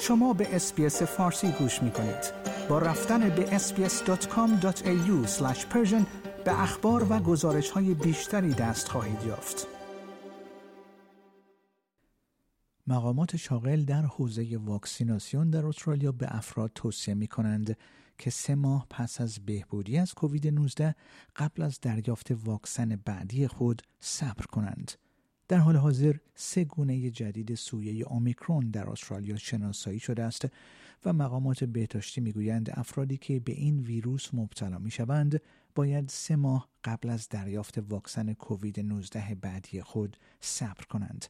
شما به اسپیس فارسی گوش می کنید. با رفتن به sbs.com.au به اخبار و گزارش های بیشتری دست خواهید یافت. مقامات شاغل در حوزه واکسیناسیون در استرالیا به افراد توصیه می کنند که سه ماه پس از بهبودی از کووید 19 قبل از دریافت واکسن بعدی خود صبر کنند. در حال حاضر سه گونه جدید سویه اومیکرون در استرالیا شناسایی شده است و مقامات بهداشتی می‌گویند افرادی که به این ویروس مبتلا می شوند باید سه ماه قبل از دریافت واکسن کووید 19 بعدی خود صبر کنند.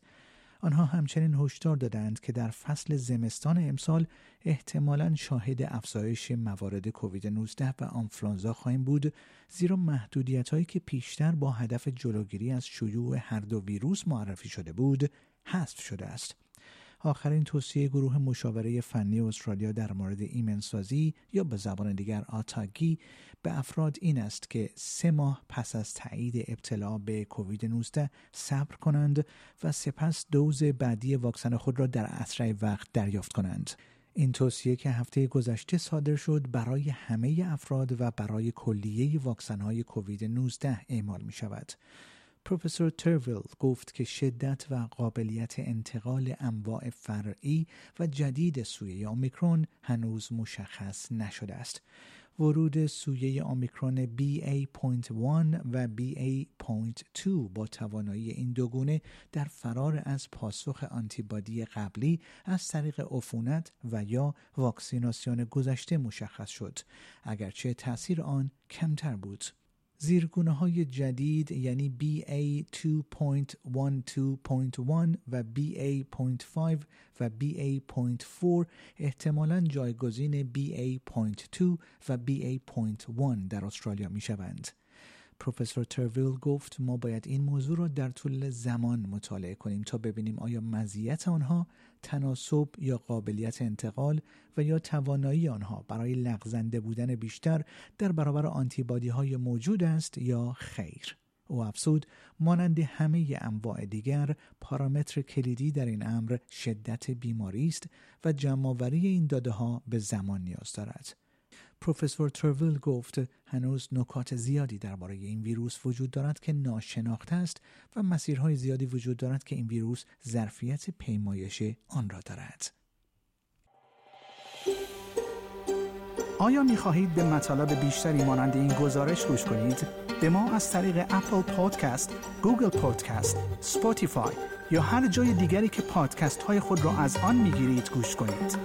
آنها همچنین هشدار دادند که در فصل زمستان امسال احتمالا شاهد افزایش موارد کووید 19 و آنفلانزا خواهیم بود زیرا محدودیت هایی که پیشتر با هدف جلوگیری از شیوع هر دو ویروس معرفی شده بود حذف شده است. آخرین توصیه گروه مشاوره فنی استرالیا در مورد ایمنسازی یا به زبان دیگر آتاگی به افراد این است که سه ماه پس از تایید ابتلا به کووید 19 صبر کنند و سپس دوز بعدی واکسن خود را در اسرع وقت دریافت کنند. این توصیه که هفته گذشته صادر شد برای همه افراد و برای کلیه واکسن های کووید 19 اعمال می شود. پروفسور ترویل گفت که شدت و قابلیت انتقال انواع فرعی و جدید سویه اومیکرون هنوز مشخص نشده است. ورود سویه اومیکرون BA.1 و BA.2 با توانایی این دوگونه در فرار از پاسخ آنتیبادی قبلی از طریق عفونت و یا واکسیناسیون گذشته مشخص شد اگرچه تاثیر آن کمتر بود زیرگونه های جدید یعنی BA2.12.1 و BA.5 و BA.4 احتمالا جایگزین BA.2 و BA.1 در استرالیا می شوند. پروفسور ترویل گفت ما باید این موضوع را در طول زمان مطالعه کنیم تا ببینیم آیا مزیت آنها تناسب یا قابلیت انتقال و یا توانایی آنها برای لغزنده بودن بیشتر در برابر آنتیبادی های موجود است یا خیر. او افسود مانند همه انواع دیگر پارامتر کلیدی در این امر شدت بیماری است و جمعآوری این داده ها به زمان نیاز دارد. پروفسور ترویل گفت هنوز نکات زیادی درباره این ویروس وجود دارد که ناشناخته است و مسیرهای زیادی وجود دارد که این ویروس ظرفیت پیمایش آن را دارد. آیا می خواهید به مطالب بیشتری مانند این گزارش گوش کنید؟ به ما از طریق Apple Podcast، Google Podcast، Spotify یا هر جای دیگری که پادکست های خود را از آن می گیرید گوش کنید؟